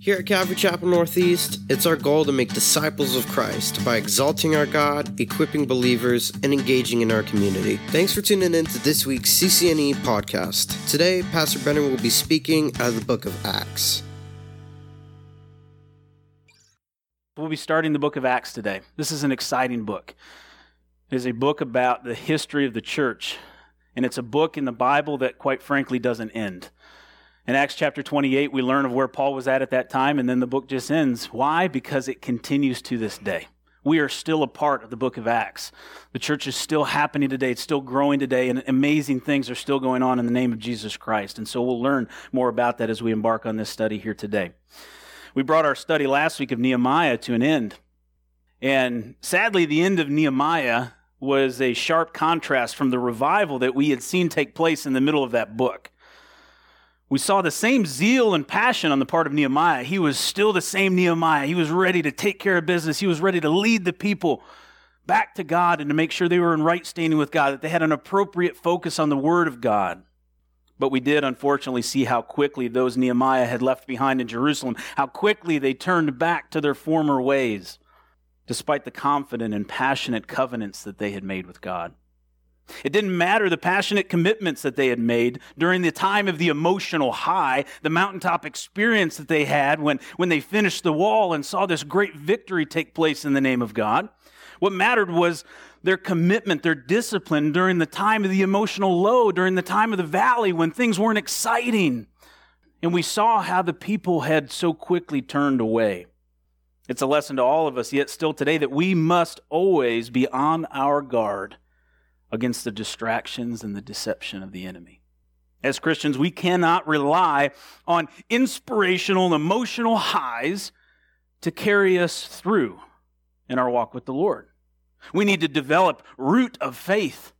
Here at Calvary Chapel Northeast, it's our goal to make disciples of Christ by exalting our God, equipping believers, and engaging in our community. Thanks for tuning in to this week's CCNE podcast. Today, Pastor Brenner will be speaking out of the book of Acts. We'll be starting the book of Acts today. This is an exciting book. It is a book about the history of the church, and it's a book in the Bible that, quite frankly, doesn't end. In Acts chapter 28, we learn of where Paul was at at that time, and then the book just ends. Why? Because it continues to this day. We are still a part of the book of Acts. The church is still happening today. It's still growing today, and amazing things are still going on in the name of Jesus Christ. And so we'll learn more about that as we embark on this study here today. We brought our study last week of Nehemiah to an end. And sadly, the end of Nehemiah was a sharp contrast from the revival that we had seen take place in the middle of that book. We saw the same zeal and passion on the part of Nehemiah. He was still the same Nehemiah. He was ready to take care of business. He was ready to lead the people back to God and to make sure they were in right standing with God, that they had an appropriate focus on the Word of God. But we did unfortunately see how quickly those Nehemiah had left behind in Jerusalem, how quickly they turned back to their former ways, despite the confident and passionate covenants that they had made with God. It didn't matter the passionate commitments that they had made during the time of the emotional high, the mountaintop experience that they had when, when they finished the wall and saw this great victory take place in the name of God. What mattered was their commitment, their discipline during the time of the emotional low, during the time of the valley when things weren't exciting. And we saw how the people had so quickly turned away. It's a lesson to all of us, yet still today, that we must always be on our guard against the distractions and the deception of the enemy. As Christians, we cannot rely on inspirational and emotional highs to carry us through in our walk with the Lord. We need to develop root of faith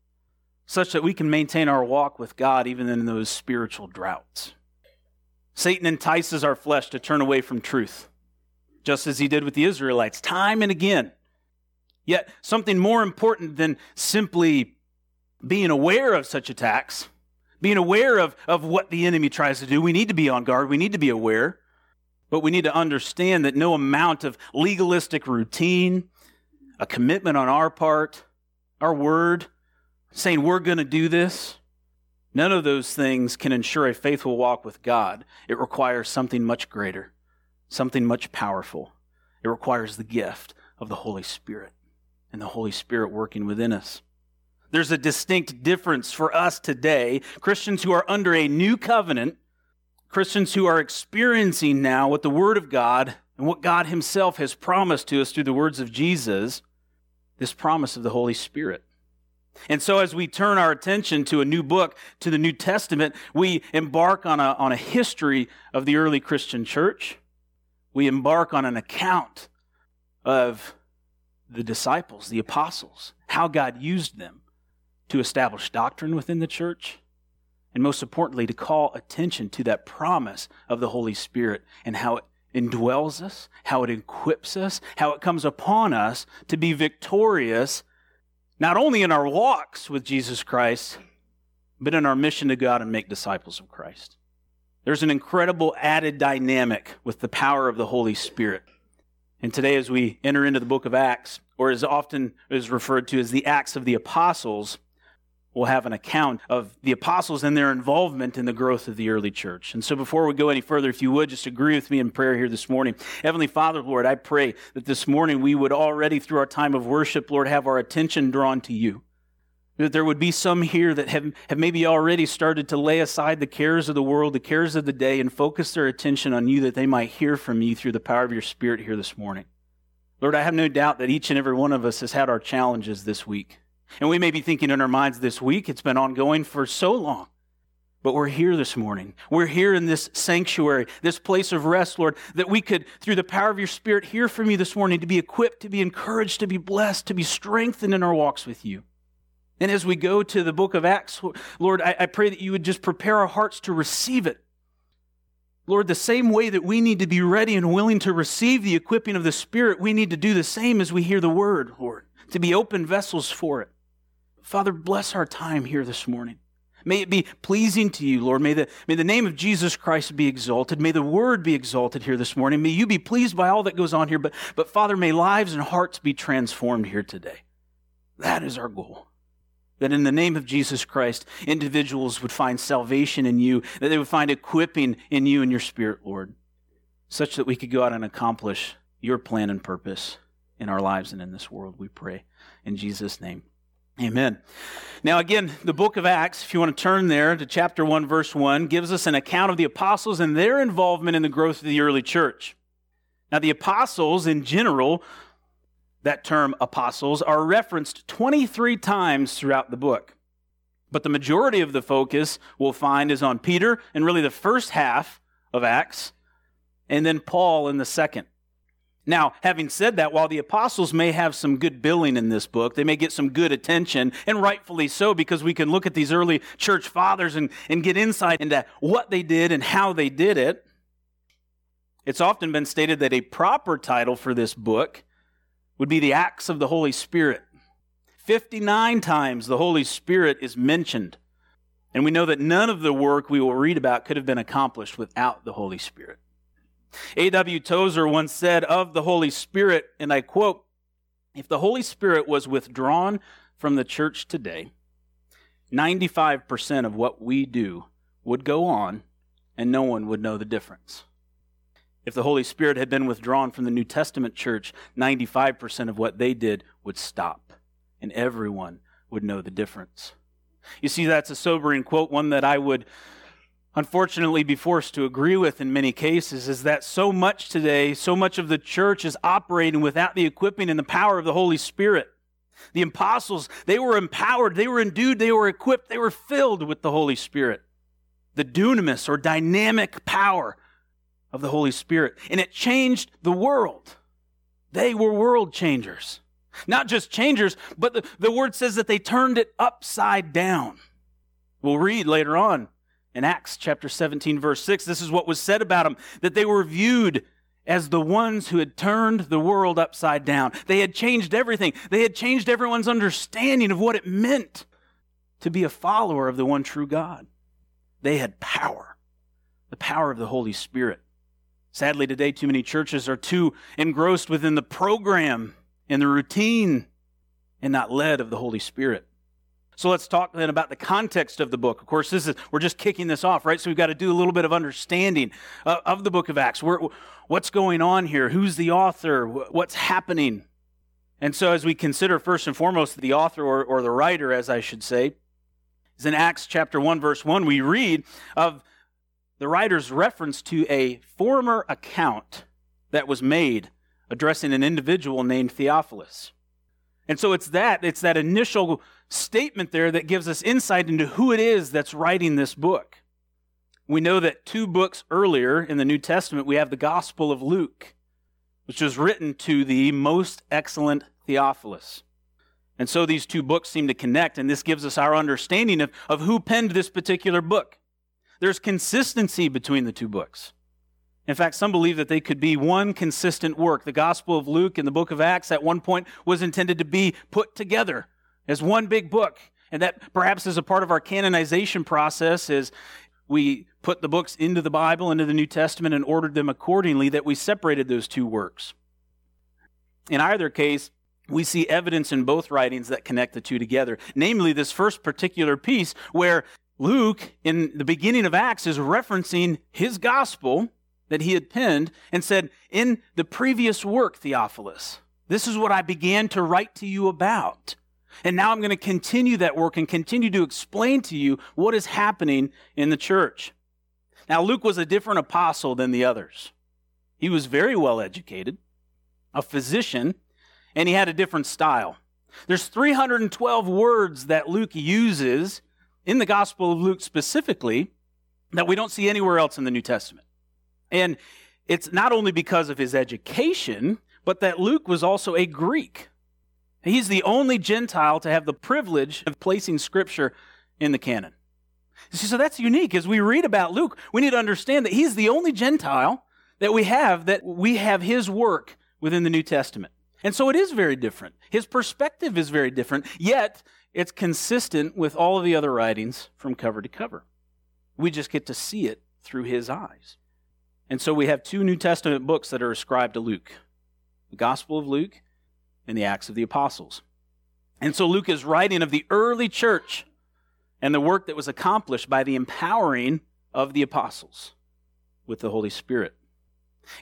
such that we can maintain our walk with God even in those spiritual droughts. Satan entices our flesh to turn away from truth, just as he did with the Israelites time and again. Yet, something more important than simply being aware of such attacks, being aware of, of what the enemy tries to do. We need to be on guard. We need to be aware. But we need to understand that no amount of legalistic routine, a commitment on our part, our word, saying we're going to do this, none of those things can ensure a faithful walk with God. It requires something much greater, something much powerful. It requires the gift of the Holy Spirit and the Holy Spirit working within us. There's a distinct difference for us today, Christians who are under a new covenant, Christians who are experiencing now what the Word of God and what God Himself has promised to us through the words of Jesus, this promise of the Holy Spirit. And so, as we turn our attention to a new book, to the New Testament, we embark on a, on a history of the early Christian church. We embark on an account of the disciples, the apostles, how God used them to establish doctrine within the church, and most importantly, to call attention to that promise of the Holy Spirit and how it indwells us, how it equips us, how it comes upon us to be victorious, not only in our walks with Jesus Christ, but in our mission to God and make disciples of Christ. There's an incredible added dynamic with the power of the Holy Spirit. And today, as we enter into the book of Acts, or as often is referred to as the Acts of the Apostles, we'll have an account of the apostles and their involvement in the growth of the early church. And so before we go any further, if you would just agree with me in prayer here this morning. Heavenly Father, Lord, I pray that this morning we would already through our time of worship, Lord, have our attention drawn to you. That there would be some here that have, have maybe already started to lay aside the cares of the world, the cares of the day, and focus their attention on you that they might hear from you through the power of your Spirit here this morning. Lord, I have no doubt that each and every one of us has had our challenges this week. And we may be thinking in our minds this week, it's been ongoing for so long. But we're here this morning. We're here in this sanctuary, this place of rest, Lord, that we could, through the power of your Spirit, hear from you this morning to be equipped, to be encouraged, to be blessed, to be strengthened in our walks with you. And as we go to the book of Acts, Lord, I, I pray that you would just prepare our hearts to receive it. Lord, the same way that we need to be ready and willing to receive the equipping of the Spirit, we need to do the same as we hear the word, Lord, to be open vessels for it. Father, bless our time here this morning. May it be pleasing to you, Lord. May the, may the name of Jesus Christ be exalted. May the word be exalted here this morning. May you be pleased by all that goes on here. But, but Father, may lives and hearts be transformed here today. That is our goal. That in the name of Jesus Christ, individuals would find salvation in you, that they would find equipping in you and your spirit, Lord, such that we could go out and accomplish your plan and purpose in our lives and in this world, we pray. In Jesus' name. Amen. Now, again, the book of Acts, if you want to turn there to chapter 1, verse 1, gives us an account of the apostles and their involvement in the growth of the early church. Now, the apostles in general, that term apostles, are referenced 23 times throughout the book. But the majority of the focus we'll find is on Peter and really the first half of Acts, and then Paul in the second. Now, having said that, while the apostles may have some good billing in this book, they may get some good attention, and rightfully so, because we can look at these early church fathers and, and get insight into what they did and how they did it. It's often been stated that a proper title for this book would be the Acts of the Holy Spirit. 59 times the Holy Spirit is mentioned. And we know that none of the work we will read about could have been accomplished without the Holy Spirit. A.W. Tozer once said of the Holy Spirit, and I quote, If the Holy Spirit was withdrawn from the church today, 95% of what we do would go on, and no one would know the difference. If the Holy Spirit had been withdrawn from the New Testament church, 95% of what they did would stop, and everyone would know the difference. You see, that's a sobering quote, one that I would unfortunately be forced to agree with in many cases is that so much today, so much of the church is operating without the equipping and the power of the Holy Spirit. The apostles, they were empowered, they were endued, they were equipped, they were filled with the Holy Spirit. The dunamis or dynamic power of the Holy Spirit. And it changed the world. They were world changers. Not just changers, but the, the word says that they turned it upside down. We'll read later on in Acts chapter 17, verse 6, this is what was said about them that they were viewed as the ones who had turned the world upside down. They had changed everything, they had changed everyone's understanding of what it meant to be a follower of the one true God. They had power, the power of the Holy Spirit. Sadly, today, too many churches are too engrossed within the program and the routine and not led of the Holy Spirit. So let's talk then about the context of the book. Of course, this is we're just kicking this off, right? So we've got to do a little bit of understanding uh, of the book of Acts. Where, what's going on here? Who's the author? What's happening? And so, as we consider first and foremost the author or, or the writer, as I should say, is in Acts chapter 1, verse 1, we read of the writer's reference to a former account that was made addressing an individual named Theophilus. And so it's that, it's that initial statement there that gives us insight into who it is that's writing this book. We know that two books earlier in the New Testament, we have the Gospel of Luke, which was written to the most excellent Theophilus. And so these two books seem to connect, and this gives us our understanding of, of who penned this particular book. There's consistency between the two books. In fact, some believe that they could be one consistent work. The Gospel of Luke and the book of Acts at one point was intended to be put together as one big book. And that perhaps is a part of our canonization process is we put the books into the Bible, into the New Testament, and ordered them accordingly, that we separated those two works. In either case, we see evidence in both writings that connect the two together. Namely, this first particular piece where Luke, in the beginning of Acts, is referencing his gospel that he had penned and said, In the previous work, Theophilus, this is what I began to write to you about. And now I'm going to continue that work and continue to explain to you what is happening in the church. Now, Luke was a different apostle than the others. He was very well educated, a physician, and he had a different style. There's 312 words that Luke uses in the Gospel of Luke specifically that we don't see anywhere else in the New Testament. And it's not only because of his education, but that Luke was also a Greek. He's the only Gentile to have the privilege of placing Scripture in the canon. See, So that's unique. As we read about Luke, we need to understand that he's the only Gentile that we have that we have his work within the New Testament. And so it is very different. His perspective is very different, yet it's consistent with all of the other writings from cover to cover. We just get to see it through his eyes. And so we have two New Testament books that are ascribed to Luke the Gospel of Luke and the Acts of the Apostles. And so Luke is writing of the early church and the work that was accomplished by the empowering of the apostles with the Holy Spirit.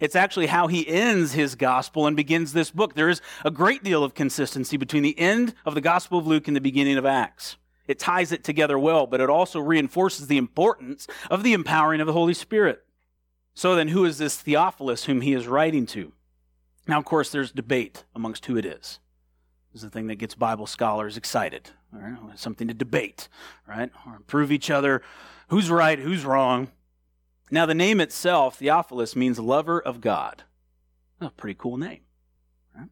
It's actually how he ends his gospel and begins this book. There is a great deal of consistency between the end of the Gospel of Luke and the beginning of Acts. It ties it together well, but it also reinforces the importance of the empowering of the Holy Spirit. So then, who is this Theophilus whom he is writing to? Now, of course, there's debate amongst who it is. This is the thing that gets Bible scholars excited. Right? Something to debate, right? Or prove each other who's right, who's wrong. Now, the name itself, Theophilus, means lover of God. a pretty cool name. Right?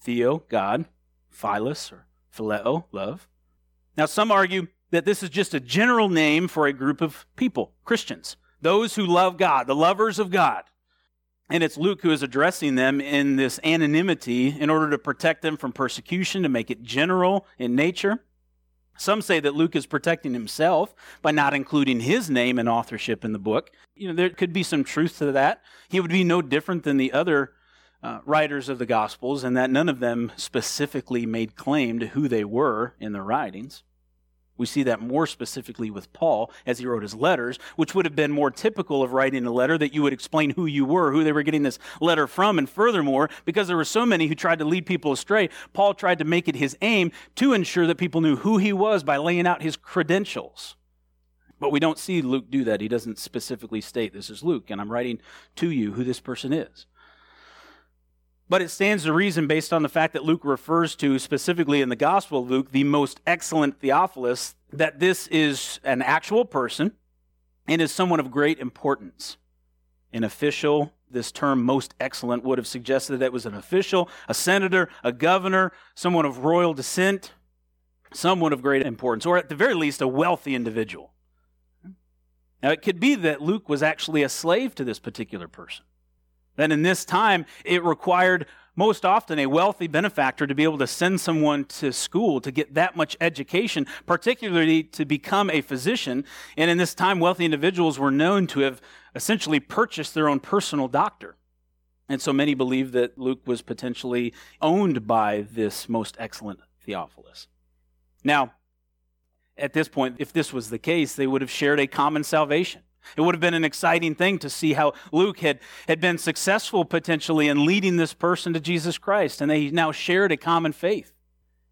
Theo, God, Philus, or phileo, love. Now, some argue that this is just a general name for a group of people, Christians, those who love God, the lovers of God. And it's Luke who is addressing them in this anonymity in order to protect them from persecution, to make it general in nature. Some say that Luke is protecting himself by not including his name and authorship in the book. You know, there could be some truth to that. He would be no different than the other uh, writers of the Gospels, and that none of them specifically made claim to who they were in their writings. We see that more specifically with Paul as he wrote his letters, which would have been more typical of writing a letter that you would explain who you were, who they were getting this letter from. And furthermore, because there were so many who tried to lead people astray, Paul tried to make it his aim to ensure that people knew who he was by laying out his credentials. But we don't see Luke do that. He doesn't specifically state, This is Luke, and I'm writing to you who this person is. But it stands to reason, based on the fact that Luke refers to, specifically in the Gospel of Luke, the most excellent Theophilus, that this is an actual person and is someone of great importance. An official, this term most excellent would have suggested that it was an official, a senator, a governor, someone of royal descent, someone of great importance, or at the very least, a wealthy individual. Now, it could be that Luke was actually a slave to this particular person. Then in this time, it required most often a wealthy benefactor to be able to send someone to school to get that much education, particularly to become a physician. And in this time, wealthy individuals were known to have essentially purchased their own personal doctor. And so many believe that Luke was potentially owned by this most excellent Theophilus. Now, at this point, if this was the case, they would have shared a common salvation. It would have been an exciting thing to see how Luke had, had been successful potentially in leading this person to Jesus Christ, and they now shared a common faith,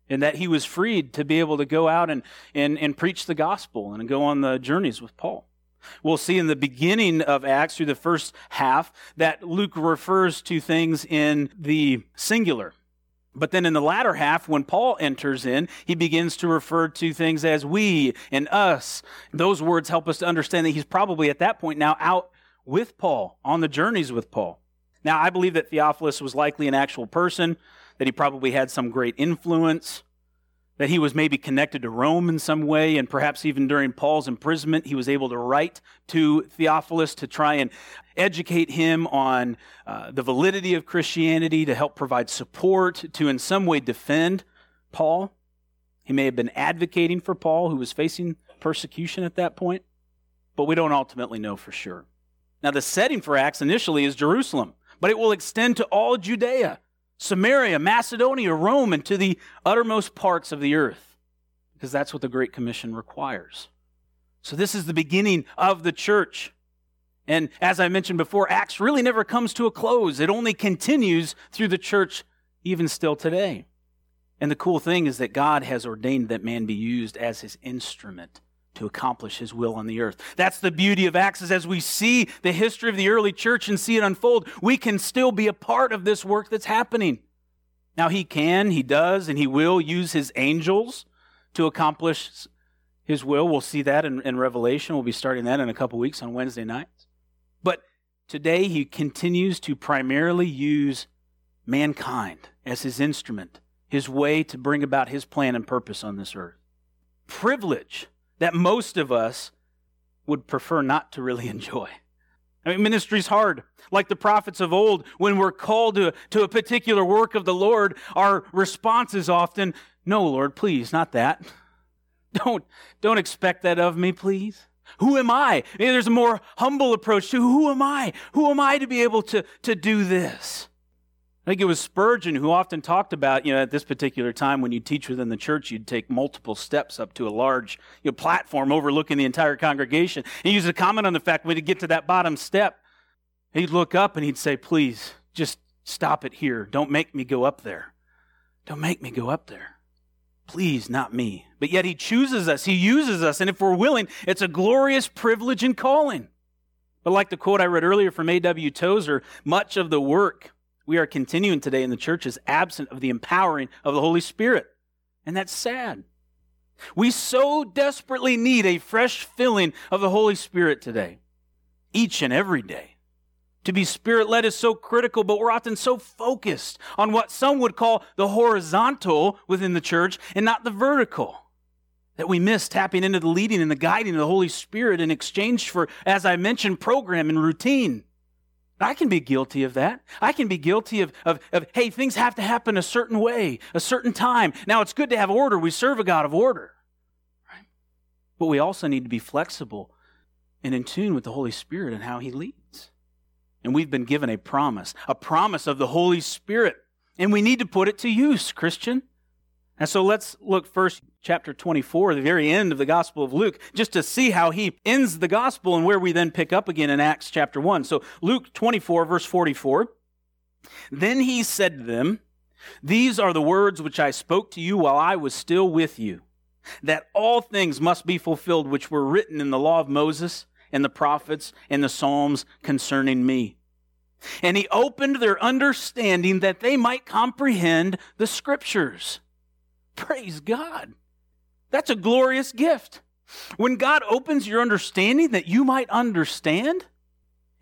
and that he was freed to be able to go out and, and, and preach the gospel and go on the journeys with Paul. We'll see in the beginning of Acts, through the first half, that Luke refers to things in the singular. But then in the latter half, when Paul enters in, he begins to refer to things as we and us. Those words help us to understand that he's probably at that point now out with Paul, on the journeys with Paul. Now, I believe that Theophilus was likely an actual person, that he probably had some great influence that he was maybe connected to Rome in some way, and perhaps even during Paul's imprisonment, he was able to write to Theophilus to try and educate him on uh, the validity of Christianity, to help provide support, to in some way defend Paul. He may have been advocating for Paul, who was facing persecution at that point, but we don't ultimately know for sure. Now, the setting for Acts initially is Jerusalem, but it will extend to all Judea Samaria, Macedonia, Rome, and to the uttermost parts of the earth, because that's what the Great Commission requires. So, this is the beginning of the church. And as I mentioned before, Acts really never comes to a close, it only continues through the church, even still today. And the cool thing is that God has ordained that man be used as his instrument to accomplish his will on the earth. That's the beauty of Acts is as we see the history of the early church and see it unfold, we can still be a part of this work that's happening. Now he can, he does, and he will use his angels to accomplish his will. We'll see that in, in Revelation. We'll be starting that in a couple weeks on Wednesday nights. But today he continues to primarily use mankind as his instrument, his way to bring about his plan and purpose on this earth. Privilege that most of us would prefer not to really enjoy. I mean, ministry's hard. Like the prophets of old, when we're called to, to a particular work of the Lord, our response is often, No, Lord, please, not that. Don't, don't expect that of me, please. Who am I? Maybe there's a more humble approach to who am I? Who am I to be able to, to do this? I think it was Spurgeon who often talked about, you know, at this particular time when you teach within the church, you'd take multiple steps up to a large you know, platform overlooking the entire congregation. And he used to comment on the fact when he'd get to that bottom step, he'd look up and he'd say, Please, just stop it here. Don't make me go up there. Don't make me go up there. Please, not me. But yet he chooses us, he uses us, and if we're willing, it's a glorious privilege and calling. But like the quote I read earlier from A.W. Tozer, much of the work we are continuing today in the church is absent of the empowering of the Holy Spirit. And that's sad. We so desperately need a fresh filling of the Holy Spirit today, each and every day. To be spirit led is so critical, but we're often so focused on what some would call the horizontal within the church and not the vertical that we miss tapping into the leading and the guiding of the Holy Spirit in exchange for, as I mentioned, program and routine. I can be guilty of that. I can be guilty of, of, of, hey, things have to happen a certain way, a certain time. Now, it's good to have order. We serve a God of order. Right? But we also need to be flexible and in tune with the Holy Spirit and how He leads. And we've been given a promise, a promise of the Holy Spirit. And we need to put it to use, Christian. And so let's look first, chapter 24, the very end of the Gospel of Luke, just to see how he ends the Gospel and where we then pick up again in Acts chapter 1. So Luke 24, verse 44. Then he said to them, These are the words which I spoke to you while I was still with you, that all things must be fulfilled which were written in the law of Moses and the prophets and the Psalms concerning me. And he opened their understanding that they might comprehend the scriptures. Praise God. That's a glorious gift. When God opens your understanding that you might understand,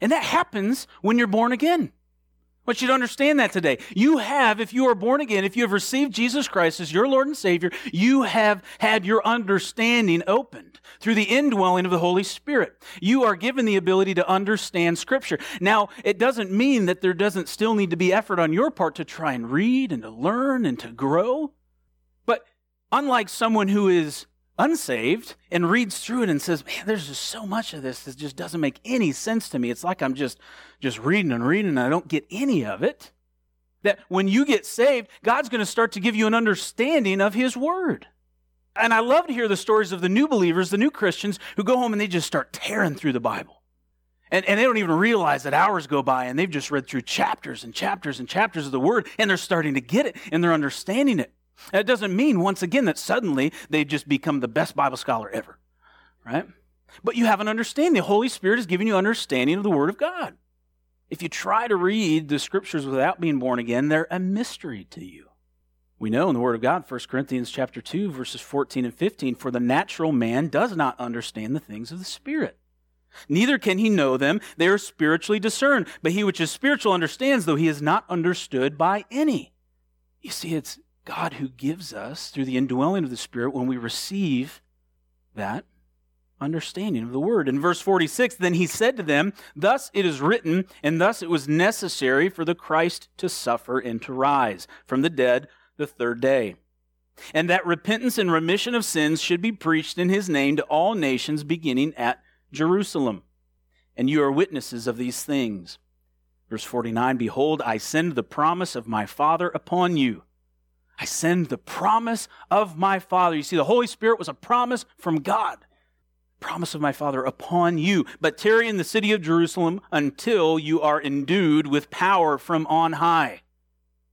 and that happens when you're born again. I want you to understand that today. You have, if you are born again, if you have received Jesus Christ as your Lord and Savior, you have had your understanding opened through the indwelling of the Holy Spirit. You are given the ability to understand Scripture. Now, it doesn't mean that there doesn't still need to be effort on your part to try and read and to learn and to grow. Unlike someone who is unsaved and reads through it and says, "Man, there's just so much of this that just doesn't make any sense to me. It's like I'm just just reading and reading and I don't get any of it." That when you get saved, God's going to start to give you an understanding of his word. And I love to hear the stories of the new believers, the new Christians who go home and they just start tearing through the Bible. And, and they don't even realize that hours go by and they've just read through chapters and chapters and chapters of the word and they're starting to get it and they're understanding it. That doesn't mean, once again, that suddenly they've just become the best Bible scholar ever, right? But you have an understanding. The Holy Spirit is giving you understanding of the Word of God. If you try to read the Scriptures without being born again, they're a mystery to you. We know in the Word of God, 1 Corinthians chapter 2, verses 14 and 15, for the natural man does not understand the things of the Spirit. Neither can he know them. They are spiritually discerned. But he which is spiritual understands, though he is not understood by any. You see, it's God who gives us, through the indwelling of the Spirit, when we receive that understanding of the word. In verse 46, then he said to them, Thus it is written, and thus it was necessary for the Christ to suffer and to rise from the dead the third day. And that repentance and remission of sins should be preached in his name to all nations, beginning at Jerusalem. And you are witnesses of these things. Verse 49 Behold, I send the promise of my Father upon you. I send the promise of my Father. You see, the Holy Spirit was a promise from God. Promise of my Father upon you. But tarry in the city of Jerusalem until you are endued with power from on high.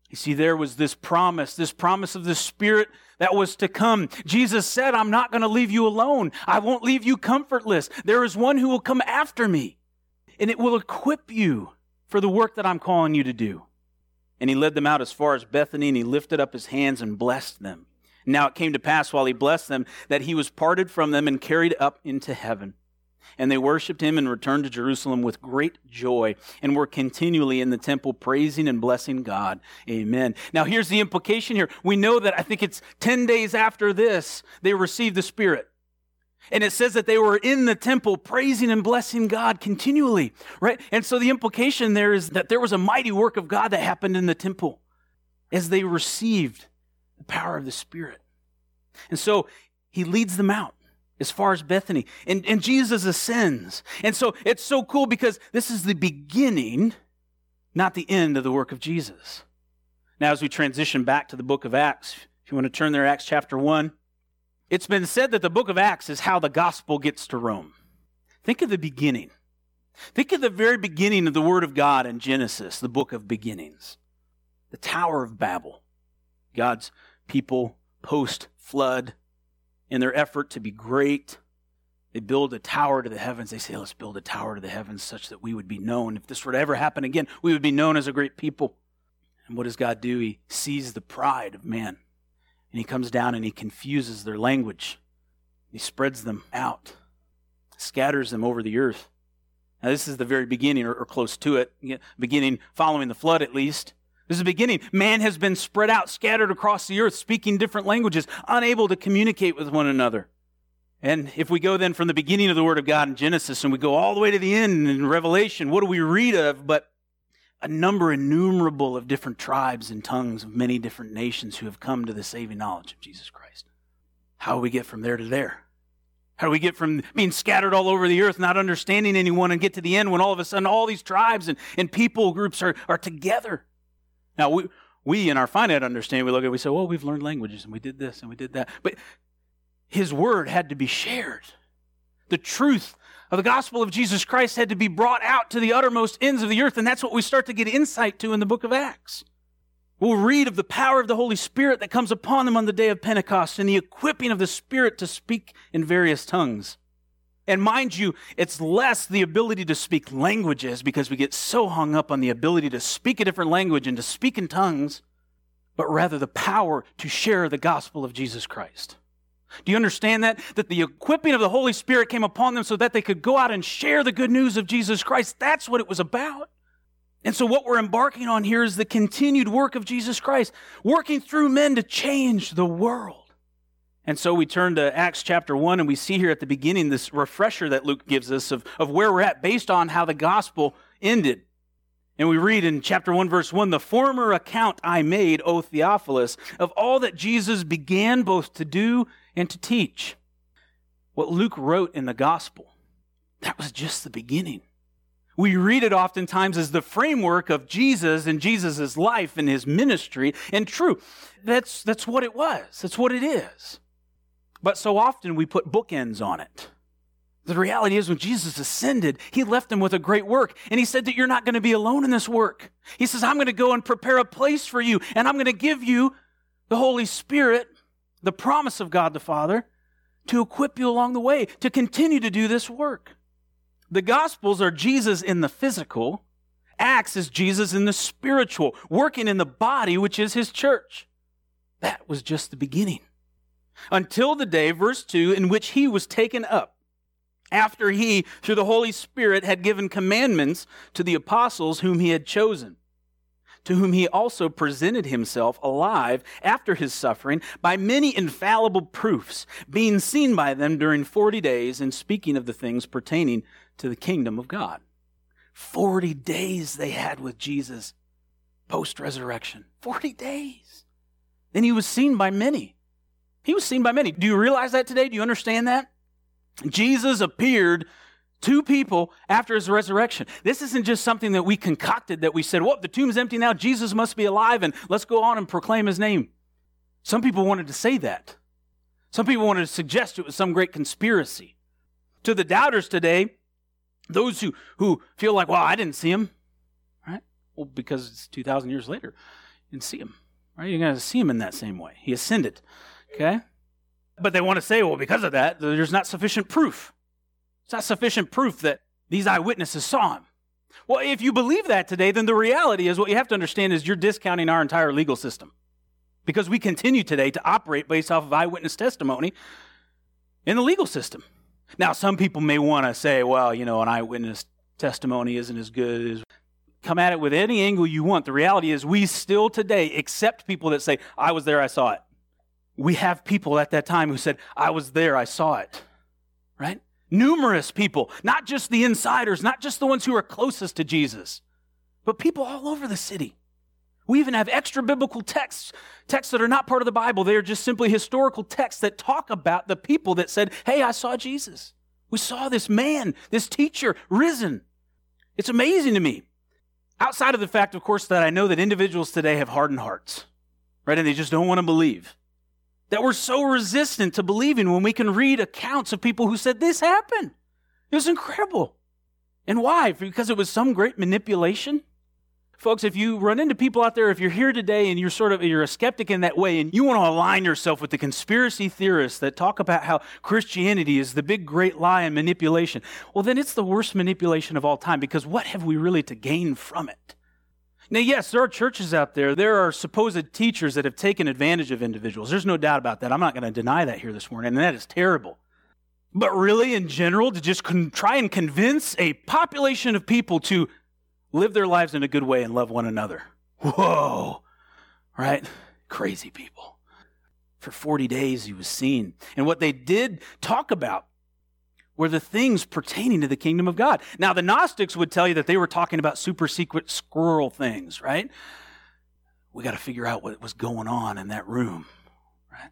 You see, there was this promise, this promise of the Spirit that was to come. Jesus said, I'm not going to leave you alone. I won't leave you comfortless. There is one who will come after me, and it will equip you for the work that I'm calling you to do. And he led them out as far as Bethany, and he lifted up his hands and blessed them. Now it came to pass while he blessed them that he was parted from them and carried up into heaven. And they worshiped him and returned to Jerusalem with great joy and were continually in the temple praising and blessing God. Amen. Now here's the implication here. We know that I think it's 10 days after this, they received the Spirit. And it says that they were in the temple praising and blessing God continually, right? And so the implication there is that there was a mighty work of God that happened in the temple as they received the power of the Spirit. And so he leads them out as far as Bethany. And, and Jesus ascends. And so it's so cool because this is the beginning, not the end of the work of Jesus. Now, as we transition back to the book of Acts, if you want to turn there, Acts chapter 1, it's been said that the book of Acts is how the gospel gets to Rome. Think of the beginning. Think of the very beginning of the Word of God in Genesis, the book of beginnings, the Tower of Babel. God's people post flood in their effort to be great. They build a tower to the heavens. They say, let's build a tower to the heavens such that we would be known. If this were to ever happen again, we would be known as a great people. And what does God do? He sees the pride of man. And he comes down and he confuses their language. He spreads them out, scatters them over the earth. Now, this is the very beginning, or, or close to it, beginning following the flood at least. This is the beginning. Man has been spread out, scattered across the earth, speaking different languages, unable to communicate with one another. And if we go then from the beginning of the Word of God in Genesis and we go all the way to the end in Revelation, what do we read of but a number innumerable of different tribes and tongues of many different nations who have come to the saving knowledge of Jesus Christ? How do we get from there to there? How do we get from being scattered all over the earth, not understanding anyone, and get to the end when all of a sudden all these tribes and, and people groups are, are together? Now, we, we in our finite understanding, we look at it, we say, well, we've learned languages and we did this and we did that. But his word had to be shared. The truth of the gospel of Jesus Christ had to be brought out to the uttermost ends of the earth. And that's what we start to get insight to in the book of Acts. We'll read of the power of the Holy Spirit that comes upon them on the day of Pentecost and the equipping of the Spirit to speak in various tongues. And mind you, it's less the ability to speak languages because we get so hung up on the ability to speak a different language and to speak in tongues, but rather the power to share the gospel of Jesus Christ. Do you understand that? That the equipping of the Holy Spirit came upon them so that they could go out and share the good news of Jesus Christ. That's what it was about. And so, what we're embarking on here is the continued work of Jesus Christ, working through men to change the world. And so we turn to Acts chapter 1, and we see here at the beginning this refresher that Luke gives us of, of where we're at based on how the gospel ended. And we read in chapter 1, verse 1 The former account I made, O Theophilus, of all that Jesus began both to do and to teach. What Luke wrote in the gospel, that was just the beginning. We read it oftentimes as the framework of Jesus and Jesus' life and his ministry. And true, that's, that's what it was. That's what it is. But so often we put bookends on it. The reality is, when Jesus ascended, he left them with a great work. And he said that you're not going to be alone in this work. He says, I'm going to go and prepare a place for you, and I'm going to give you the Holy Spirit, the promise of God the Father, to equip you along the way to continue to do this work. The Gospels are Jesus in the physical, Acts is Jesus in the spiritual, working in the body, which is his church. That was just the beginning until the day, verse 2, in which he was taken up, after he, through the Holy Spirit, had given commandments to the apostles whom he had chosen, to whom he also presented himself alive after his suffering by many infallible proofs, being seen by them during 40 days and speaking of the things pertaining to the kingdom of God. 40 days they had with Jesus post resurrection. 40 days. Then he was seen by many. He was seen by many. Do you realize that today? Do you understand that? Jesus appeared to people after his resurrection. This isn't just something that we concocted that we said, well, the tomb's empty now, Jesus must be alive, and let's go on and proclaim his name. Some people wanted to say that. Some people wanted to suggest it was some great conspiracy. To the doubters today, those who, who feel like, well, I didn't see him, right? Well, because it's 2,000 years later, you didn't see him, right? You're going to see him in that same way. He ascended. Okay? But they want to say, well, because of that, there's not sufficient proof. It's not sufficient proof that these eyewitnesses saw him. Well, if you believe that today, then the reality is what you have to understand is you're discounting our entire legal system. Because we continue today to operate based off of eyewitness testimony in the legal system. Now, some people may want to say, well, you know, an eyewitness testimony isn't as good as. Come at it with any angle you want. The reality is, we still today accept people that say, I was there, I saw it we have people at that time who said, I was there, I saw it. Right? Numerous people, not just the insiders, not just the ones who are closest to Jesus, but people all over the city. We even have extra biblical texts, texts that are not part of the Bible. They are just simply historical texts that talk about the people that said, Hey, I saw Jesus. We saw this man, this teacher, risen. It's amazing to me. Outside of the fact, of course, that I know that individuals today have hardened hearts, right? And they just don't want to believe. That we're so resistant to believing when we can read accounts of people who said this happened. It was incredible. And why? Because it was some great manipulation? Folks, if you run into people out there, if you're here today and you're sort of you're a skeptic in that way and you want to align yourself with the conspiracy theorists that talk about how Christianity is the big great lie and manipulation, well then it's the worst manipulation of all time because what have we really to gain from it? Now, yes, there are churches out there, there are supposed teachers that have taken advantage of individuals. There's no doubt about that. I'm not going to deny that here this morning, and that is terrible. But really, in general, to just con- try and convince a population of people to live their lives in a good way and love one another. Whoa, right? Crazy people. For 40 days he was seen. And what they did talk about were the things pertaining to the kingdom of God. Now, the Gnostics would tell you that they were talking about super secret squirrel things, right? We got to figure out what was going on in that room. Right?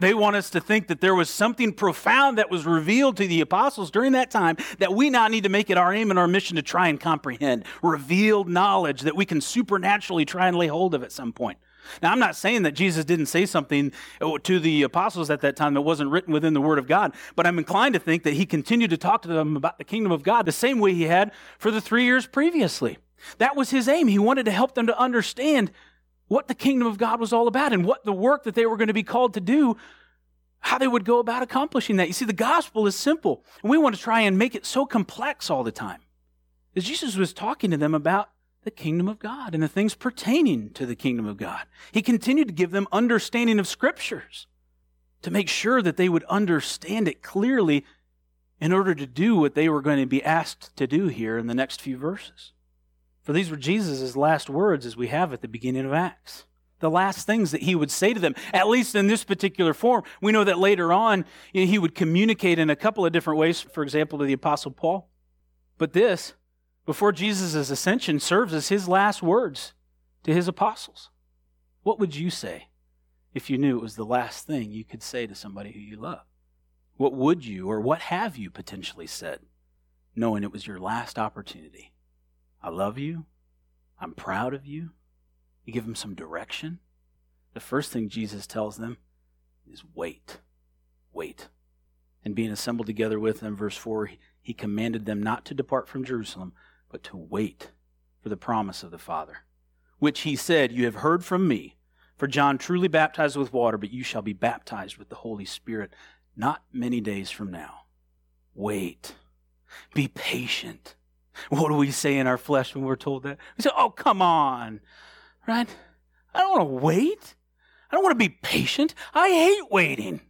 They want us to think that there was something profound that was revealed to the apostles during that time that we now need to make it our aim and our mission to try and comprehend. Revealed knowledge that we can supernaturally try and lay hold of at some point. Now, I'm not saying that Jesus didn't say something uh, to the apostles at that time that wasn't written within the Word of God, but I'm inclined to think that he continued to talk to them about the kingdom of God the same way he had for the three years previously. That was his aim. He wanted to help them to understand what the kingdom of God was all about and what the work that they were going to be called to do, how they would go about accomplishing that. You see, the gospel is simple, and we want to try and make it so complex all the time. As Jesus was talking to them about the kingdom of God and the things pertaining to the kingdom of God, he continued to give them understanding of scriptures to make sure that they would understand it clearly in order to do what they were going to be asked to do here in the next few verses. For these were Jesus' last words as we have at the beginning of Acts. The last things that he would say to them, at least in this particular form. We know that later on you know, he would communicate in a couple of different ways, for example, to the Apostle Paul. But this, before Jesus' ascension, serves as his last words to his apostles. What would you say if you knew it was the last thing you could say to somebody who you love? What would you or what have you potentially said, knowing it was your last opportunity? I love you. I'm proud of you. You give them some direction. The first thing Jesus tells them is wait. Wait. And being assembled together with them, verse 4, he commanded them not to depart from Jerusalem, but to wait for the promise of the Father, which he said, You have heard from me. For John truly baptized with water, but you shall be baptized with the Holy Spirit not many days from now. Wait. Be patient. What do we say in our flesh when we're told that? We say, oh, come on, right? I don't want to wait. I don't want to be patient. I hate waiting.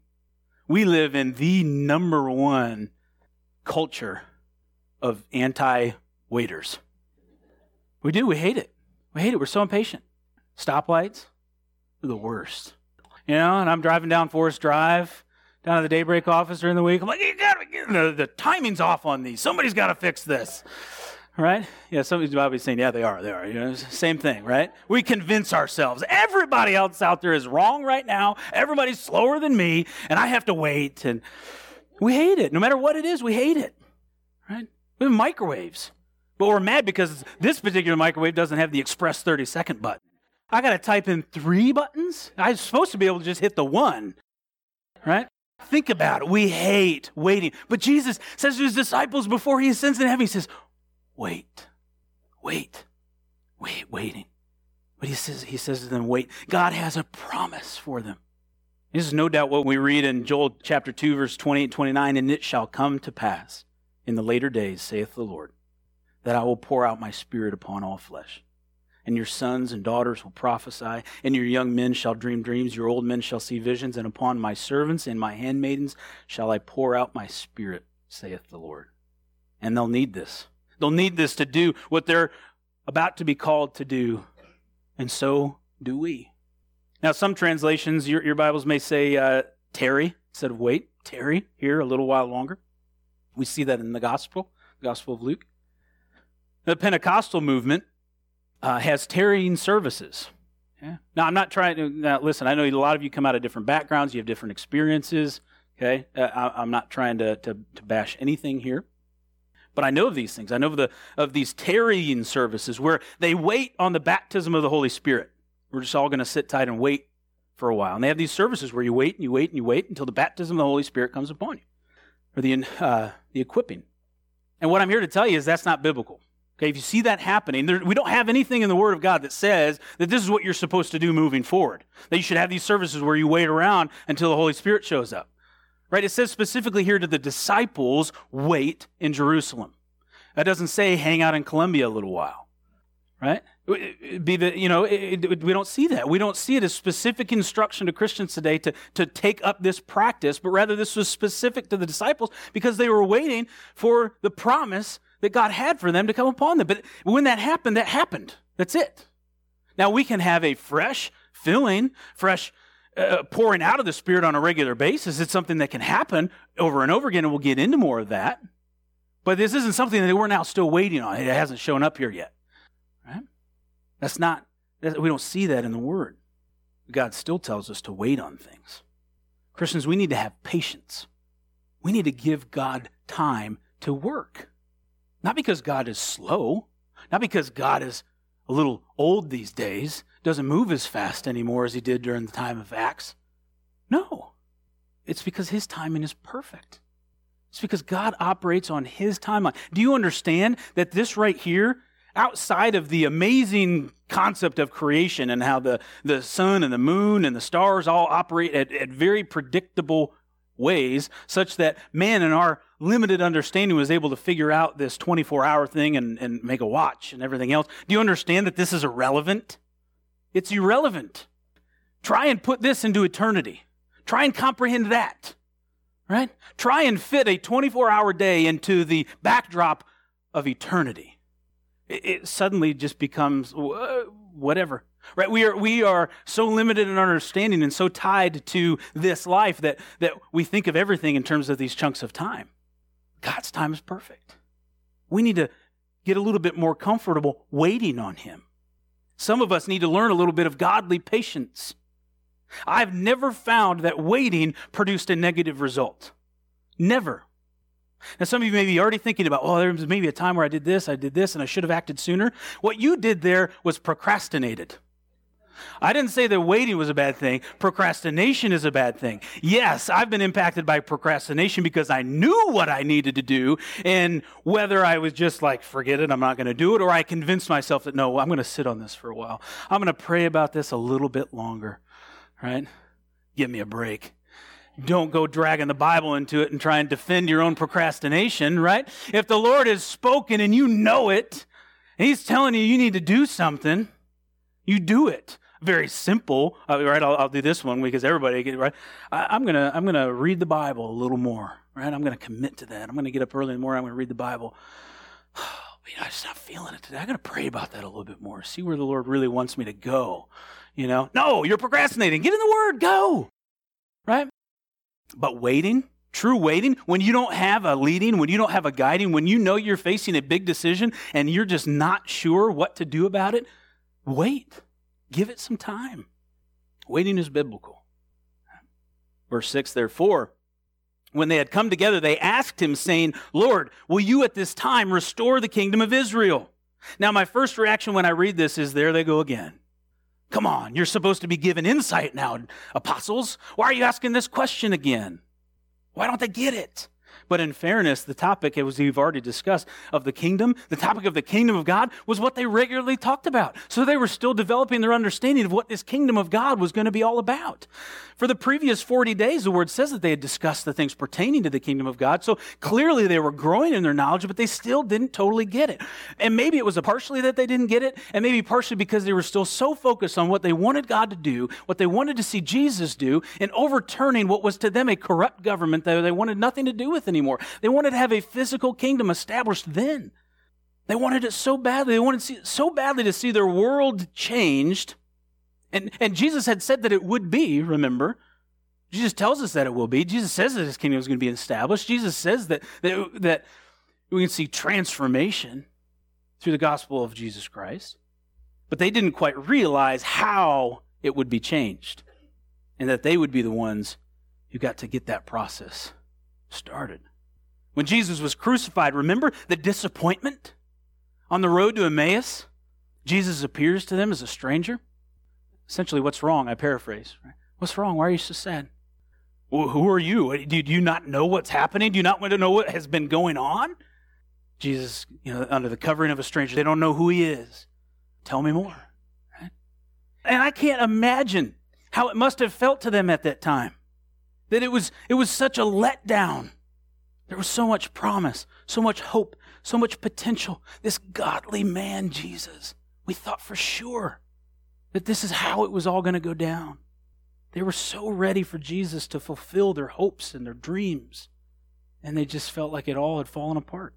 We live in the number one culture of anti waiters. We do. We hate it. We hate it. We're so impatient. Stoplights the worst. You know, and I'm driving down Forest Drive down to the daybreak office during the week. I'm like, you gotta get the, the timing's off on these. Somebody's got to fix this. Right? Yeah, somebody's probably saying, yeah, they are. They are. You know, same thing, right? We convince ourselves everybody else out there is wrong right now. Everybody's slower than me, and I have to wait. And we hate it. No matter what it is, we hate it. Right? We have microwaves. But we're mad because this particular microwave doesn't have the express 30 second button. I got to type in three buttons. I'm supposed to be able to just hit the one. Right? Think about it. We hate waiting. But Jesus says to his disciples before he ascends in heaven, he says, wait, wait, wait, waiting. But he says, he says to them, wait. God has a promise for them. This is no doubt what we read in Joel chapter 2, verse 28 29. And it shall come to pass in the later days, saith the Lord, that I will pour out my spirit upon all flesh and your sons and daughters will prophesy, and your young men shall dream dreams, your old men shall see visions, and upon my servants and my handmaidens shall I pour out my spirit, saith the Lord. And they'll need this. They'll need this to do what they're about to be called to do. And so do we. Now, some translations, your, your Bibles may say uh, tarry instead of wait. Tarry here a little while longer. We see that in the Gospel, the Gospel of Luke. The Pentecostal movement uh, has tarrying services. Yeah. Now, I'm not trying to, now listen, I know a lot of you come out of different backgrounds, you have different experiences. Okay. Uh, I, am not trying to, to, to bash anything here. But I know of these things. I know of, the, of these tarrying services where they wait on the baptism of the Holy Spirit. We're just all going to sit tight and wait for a while. And they have these services where you wait and you wait and you wait until the baptism of the Holy Spirit comes upon you, or the, uh, the equipping. And what I'm here to tell you is that's not biblical. Okay, if you see that happening, there, we don't have anything in the Word of God that says that this is what you're supposed to do moving forward. That you should have these services where you wait around until the Holy Spirit shows up. Right? It says specifically here to the disciples, wait in Jerusalem. That doesn't say hang out in Columbia a little while. Right? be the you know it, it, we don't see that we don't see it as specific instruction to christians today to, to take up this practice but rather this was specific to the disciples because they were waiting for the promise that god had for them to come upon them but when that happened that happened that's it now we can have a fresh filling fresh uh, pouring out of the spirit on a regular basis it's something that can happen over and over again and we'll get into more of that but this isn't something that we're now still waiting on it hasn't shown up here yet right that's not, we don't see that in the Word. God still tells us to wait on things. Christians, we need to have patience. We need to give God time to work. Not because God is slow, not because God is a little old these days, doesn't move as fast anymore as he did during the time of Acts. No. It's because his timing is perfect. It's because God operates on his timeline. Do you understand that this right here outside of the amazing concept of creation and how the, the sun and the moon and the stars all operate at, at very predictable ways, such that man in our limited understanding was able to figure out this 24 hour thing and, and make a watch and everything else. Do you understand that this is irrelevant? It's irrelevant. Try and put this into eternity. Try and comprehend that. Right? Try and fit a 24 hour day into the backdrop of eternity it suddenly just becomes whatever right? We are we are so limited in our understanding and so tied to this life that that we think of everything in terms of these chunks of time. God's time is perfect. We need to get a little bit more comfortable waiting on him. Some of us need to learn a little bit of godly patience. I've never found that waiting produced a negative result. Never. Now, some of you may be already thinking about, oh, there was maybe a time where I did this, I did this, and I should have acted sooner. What you did there was procrastinated. I didn't say that waiting was a bad thing. Procrastination is a bad thing. Yes, I've been impacted by procrastination because I knew what I needed to do, and whether I was just like, forget it, I'm not going to do it, or I convinced myself that no, I'm going to sit on this for a while. I'm going to pray about this a little bit longer, right? Give me a break don't go dragging the Bible into it and try and defend your own procrastination, right? If the Lord has spoken and you know it, and He's telling you you need to do something, you do it. Very simple, uh, right? I'll, I'll, do this one because everybody, get right? I, am gonna I'm gonna read the Bible a little more, right? I'm gonna commit to that. I'm gonna get up early in the morning. I'm gonna read the Bible. I'm just not feeling it today. I gotta pray about that a little bit more. See where the Lord really wants me to go. You know, no, you're procrastinating. Get in the Word. Go. Right? But waiting, true waiting, when you don't have a leading, when you don't have a guiding, when you know you're facing a big decision and you're just not sure what to do about it, wait. Give it some time. Waiting is biblical. Verse 6 Therefore, when they had come together, they asked him, saying, Lord, will you at this time restore the kingdom of Israel? Now, my first reaction when I read this is, There they go again. Come on, you're supposed to be given insight now, apostles. Why are you asking this question again? Why don't they get it? But in fairness, the topic, as we've already discussed, of the kingdom, the topic of the kingdom of God was what they regularly talked about. So they were still developing their understanding of what this kingdom of God was going to be all about. For the previous 40 days, the word says that they had discussed the things pertaining to the kingdom of God. So clearly they were growing in their knowledge, but they still didn't totally get it. And maybe it was partially that they didn't get it, and maybe partially because they were still so focused on what they wanted God to do, what they wanted to see Jesus do, and overturning what was to them a corrupt government that they wanted nothing to do with anymore. They wanted to have a physical kingdom established then. They wanted it so badly. They wanted see, so badly to see their world changed and, and Jesus had said that it would be, remember. Jesus tells us that it will be. Jesus says that his kingdom is going to be established. Jesus says that, that, that we can see transformation through the gospel of Jesus Christ. But they didn't quite realize how it would be changed and that they would be the ones who got to get that process started. When Jesus was crucified, remember the disappointment on the road to Emmaus? Jesus appears to them as a stranger. Essentially, what's wrong? I paraphrase. Right? What's wrong? Why are you so sad? Well, who are you? Do you not know what's happening? Do you not want to know what has been going on? Jesus, you know, under the covering of a stranger, they don't know who he is. Tell me more. Right? And I can't imagine how it must have felt to them at that time. That it was it was such a letdown. There was so much promise, so much hope, so much potential. This godly man, Jesus. We thought for sure that this is how it was all going to go down. They were so ready for Jesus to fulfill their hopes and their dreams, and they just felt like it all had fallen apart.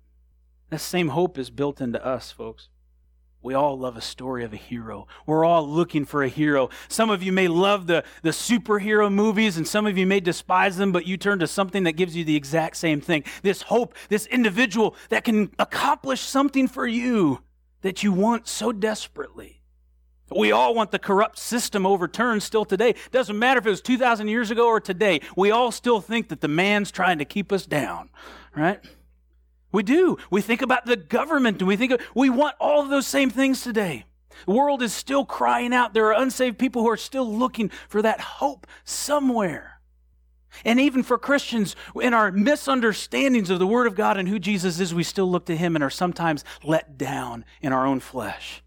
That same hope is built into us, folks. We all love a story of a hero. We're all looking for a hero. Some of you may love the, the superhero movies, and some of you may despise them, but you turn to something that gives you the exact same thing. This hope, this individual that can accomplish something for you that you want so desperately. We all want the corrupt system overturned still today. Doesn't matter if it was 2,000 years ago or today. We all still think that the man's trying to keep us down, right? We do. We think about the government and we think of, we want all of those same things today. The world is still crying out. There are unsaved people who are still looking for that hope somewhere. And even for Christians, in our misunderstandings of the Word of God and who Jesus is, we still look to Him and are sometimes let down in our own flesh.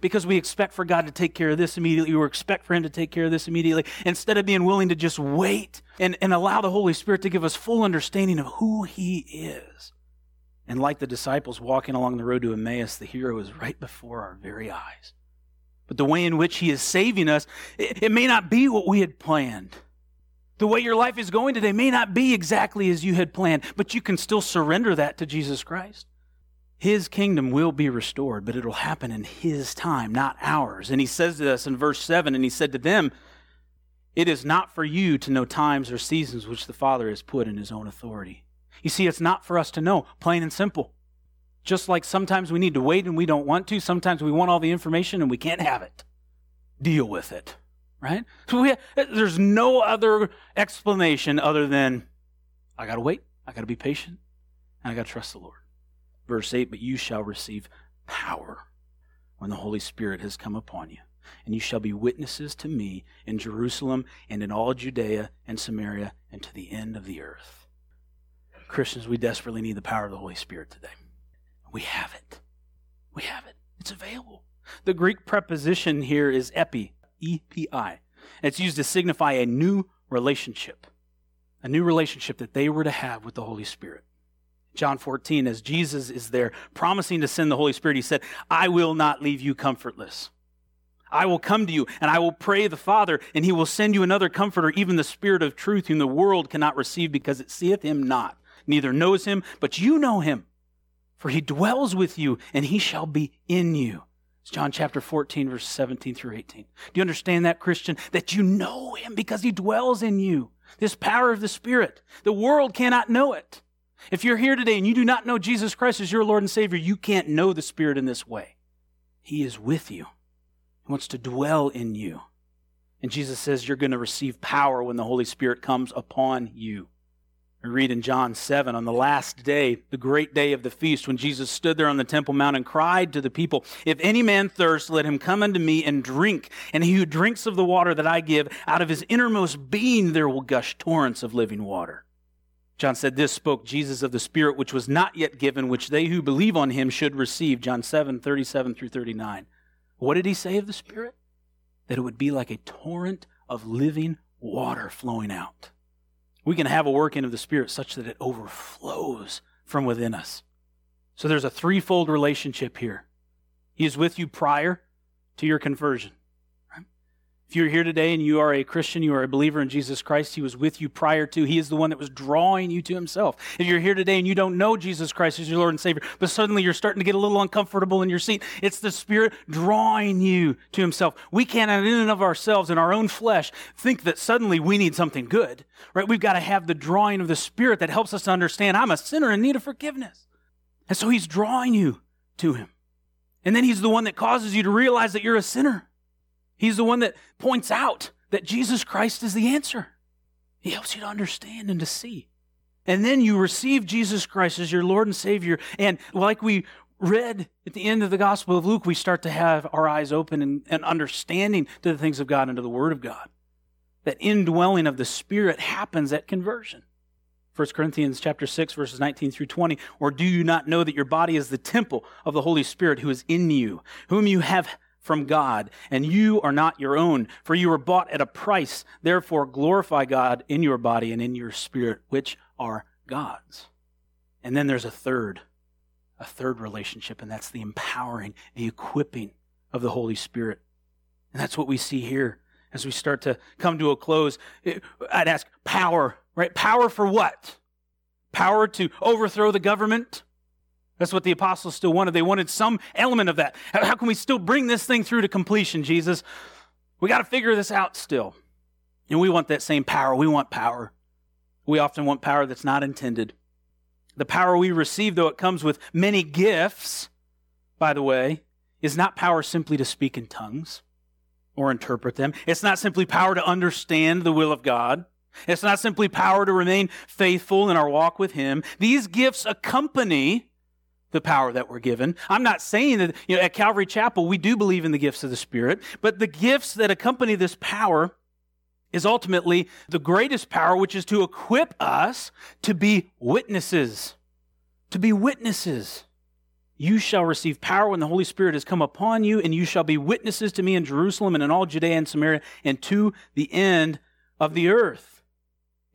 Because we expect for God to take care of this immediately, or expect for Him to take care of this immediately, instead of being willing to just wait and, and allow the Holy Spirit to give us full understanding of who He is. And like the disciples walking along the road to Emmaus, the hero is right before our very eyes. But the way in which he is saving us, it, it, may not be what we had planned. The way your life is going today may not be exactly as you had planned, but you can still surrender that to Jesus Christ. His kingdom will be restored, but it'll happen in his time, not ours. And he says to us in verse 7 and he said to them, It is not for you to know times or seasons which the Father has put in his own authority. You see, it's not for us to know, plain and simple. Just like sometimes we need to wait and we don't want to, sometimes we want all the information and we can't have it. Deal with it, right? So we, there's no other explanation other than I got to wait, I got to be patient, and I got to trust the Lord. Verse 8, but you shall receive power when the Holy Spirit has come upon you. And you shall be witnesses to me in Jerusalem and in all Judea and Samaria and to the end of the earth. Christians, we desperately need the power of the Holy Spirit today. We have it. We have it. It's available. The Greek preposition here is epi, E P I. It's used to signify a new relationship, a new relationship that they were to have with the Holy Spirit. John 14, as Jesus is there promising to send the Holy Spirit, he said, I will not leave you comfortless. I will come to you and I will pray the Father, and he will send you another comforter, even the Spirit of truth, whom the world cannot receive because it seeth him not neither knows him, but you know him. For he dwells with you, and he shall be in you. It's John chapter 14, verse 17 through 18. Do you understand that, Christian? That you know him because he dwells in you. This power of the Spirit. The world cannot know it. If you're here today and you do not know Jesus Christ as your Lord and Savior, you can't know the Spirit in this way. He is with you. He wants to dwell in you. And Jesus says you're going to receive power when the Holy Spirit comes upon you. We read in John 7 on the last day, the great day of the feast, when Jesus stood there on the Temple Mount and cried to the people, If any man thirst, let him come unto me and drink. And he who drinks of the water that I give, out of his innermost being there will gush torrents of living water. John said, This spoke Jesus of the Spirit which was not yet given, which they who believe on him should receive. John 7, 37 through 39. What did he say of the Spirit? That it would be like a torrent of living water flowing out. We can have a working of the Spirit such that it overflows from within us. So there's a threefold relationship here. He is with you prior to your conversion. If you're here today and you are a Christian, you are a believer in Jesus Christ, He was with you prior to. He is the one that was drawing you to Himself. If you're here today and you don't know Jesus Christ as your Lord and Savior, but suddenly you're starting to get a little uncomfortable in your seat, it's the Spirit drawing you to Himself. We cannot, in and of ourselves, in our own flesh, think that suddenly we need something good, right? We've got to have the drawing of the Spirit that helps us to understand I'm a sinner in need of forgiveness. And so He's drawing you to Him. And then He's the one that causes you to realize that you're a sinner. He's the one that points out that Jesus Christ is the answer. He helps you to understand and to see. And then you receive Jesus Christ as your Lord and Savior. And like we read at the end of the Gospel of Luke, we start to have our eyes open and, and understanding to the things of God and to the Word of God. That indwelling of the Spirit happens at conversion. 1 Corinthians chapter 6 verses 19 through 20 or do you not know that your body is the temple of the Holy Spirit who is in you whom you have from God and you are not your own for you were bought at a price therefore glorify God in your body and in your spirit which are God's and then there's a third a third relationship and that's the empowering the equipping of the Holy Spirit and that's what we see here as we start to come to a close I'd ask power Right? Power for what? Power to overthrow the government? That's what the apostles still wanted. They wanted some element of that. How can we still bring this thing through to completion, Jesus? We got to figure this out still. And we want that same power. We want power. We often want power that's not intended. The power we receive, though it comes with many gifts, by the way, is not power simply to speak in tongues or interpret them. It's not simply power to understand the will of God. It's not simply power to remain faithful in our walk with Him. These gifts accompany the power that we're given. I'm not saying that, you know, at Calvary Chapel, we do believe in the gifts of the Spirit, but the gifts that accompany this power is ultimately the greatest power, which is to equip us to be witnesses. To be witnesses. You shall receive power when the Holy Spirit has come upon you, and you shall be witnesses to me in Jerusalem and in all Judea and Samaria and to the end of the earth.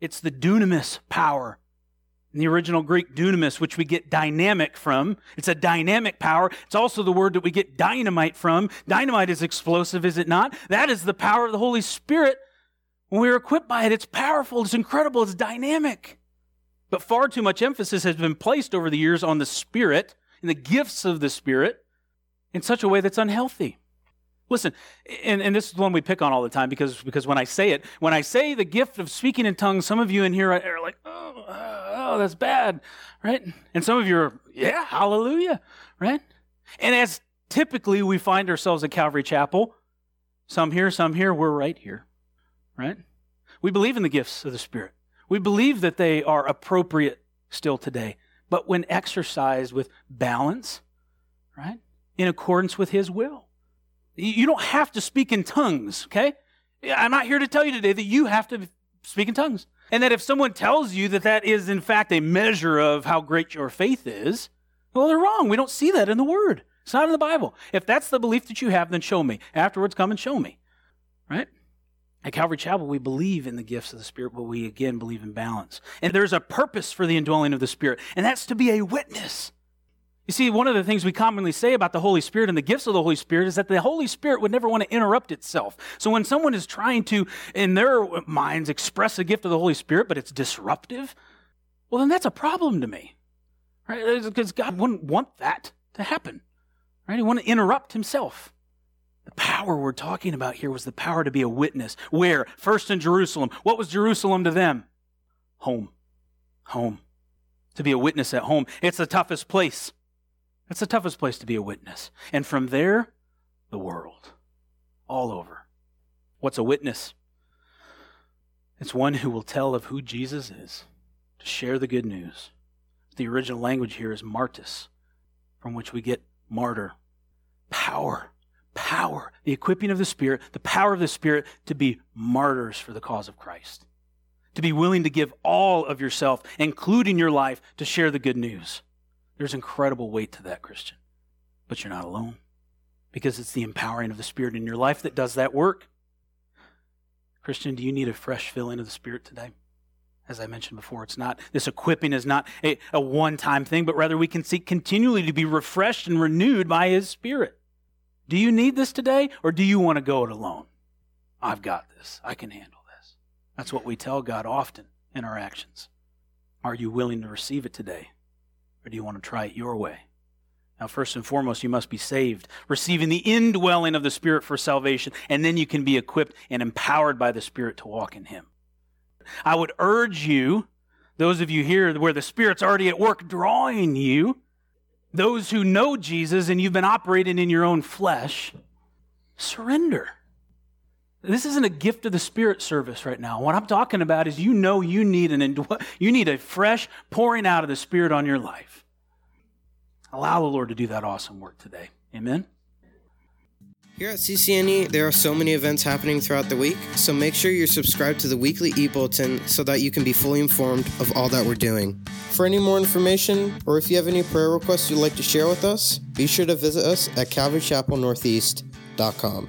It's the dunamis power. In the original Greek, dunamis, which we get dynamic from. It's a dynamic power. It's also the word that we get dynamite from. Dynamite is explosive, is it not? That is the power of the Holy Spirit. When we're equipped by it, it's powerful, it's incredible, it's dynamic. But far too much emphasis has been placed over the years on the Spirit and the gifts of the Spirit in such a way that's unhealthy. Listen, and, and this is the one we pick on all the time because, because when I say it, when I say the gift of speaking in tongues, some of you in here are like, oh, oh, oh, that's bad, right? And some of you are, yeah, hallelujah, right? And as typically we find ourselves at Calvary Chapel, some here, some here, we're right here, right? We believe in the gifts of the Spirit. We believe that they are appropriate still today, but when exercised with balance, right? In accordance with His will. You don't have to speak in tongues, okay? I'm not here to tell you today that you have to speak in tongues. And that if someone tells you that that is, in fact, a measure of how great your faith is, well, they're wrong. We don't see that in the Word. It's not in the Bible. If that's the belief that you have, then show me. Afterwards, come and show me. Right? At Calvary Chapel, we believe in the gifts of the Spirit, but we again believe in balance. And there's a purpose for the indwelling of the Spirit, and that's to be a witness. You see, one of the things we commonly say about the Holy Spirit and the gifts of the Holy Spirit is that the Holy Spirit would never want to interrupt itself. So when someone is trying to, in their minds, express a gift of the Holy Spirit, but it's disruptive, well, then that's a problem to me. Right? Because God wouldn't want that to happen. Right? He wouldn't interrupt himself. The power we're talking about here was the power to be a witness. Where? First in Jerusalem. What was Jerusalem to them? Home. Home. To be a witness at home. It's the toughest place. That's the toughest place to be a witness. And from there, the world. All over. What's a witness? It's one who will tell of who Jesus is, to share the good news. The original language here is martis, from which we get martyr. Power. Power. The equipping of the Spirit, the power of the Spirit to be martyrs for the cause of Christ. To be willing to give all of yourself, including your life, to share the good news. There's incredible weight to that, Christian. But you're not alone because it's the empowering of the Spirit in your life that does that work. Christian, do you need a fresh filling of the Spirit today? As I mentioned before, it's not, this equipping is not a, a one time thing, but rather we can seek continually to be refreshed and renewed by His Spirit. Do you need this today, or do you want to go it alone? I've got this. I can handle this. That's what we tell God often in our actions. Are you willing to receive it today? Or do you want to try it your way? Now, first and foremost, you must be saved, receiving the indwelling of the Spirit for salvation, and then you can be equipped and empowered by the Spirit to walk in Him. I would urge you, those of you here where the Spirit's already at work drawing you, Those who know Jesus and you've been operating in your own flesh, surrender. This isn't a gift of the Spirit service right now. What I'm talking about is you know you need an you need a fresh pouring out of the Spirit on your life. Allow the Lord to do that awesome work today. Amen. Here at CCNE, there are so many events happening throughout the week, so make sure you're subscribed to the weekly e bulletin so that you can be fully informed of all that we're doing. For any more information, or if you have any prayer requests you'd like to share with us, be sure to visit us at calvarychapelnortheast.com.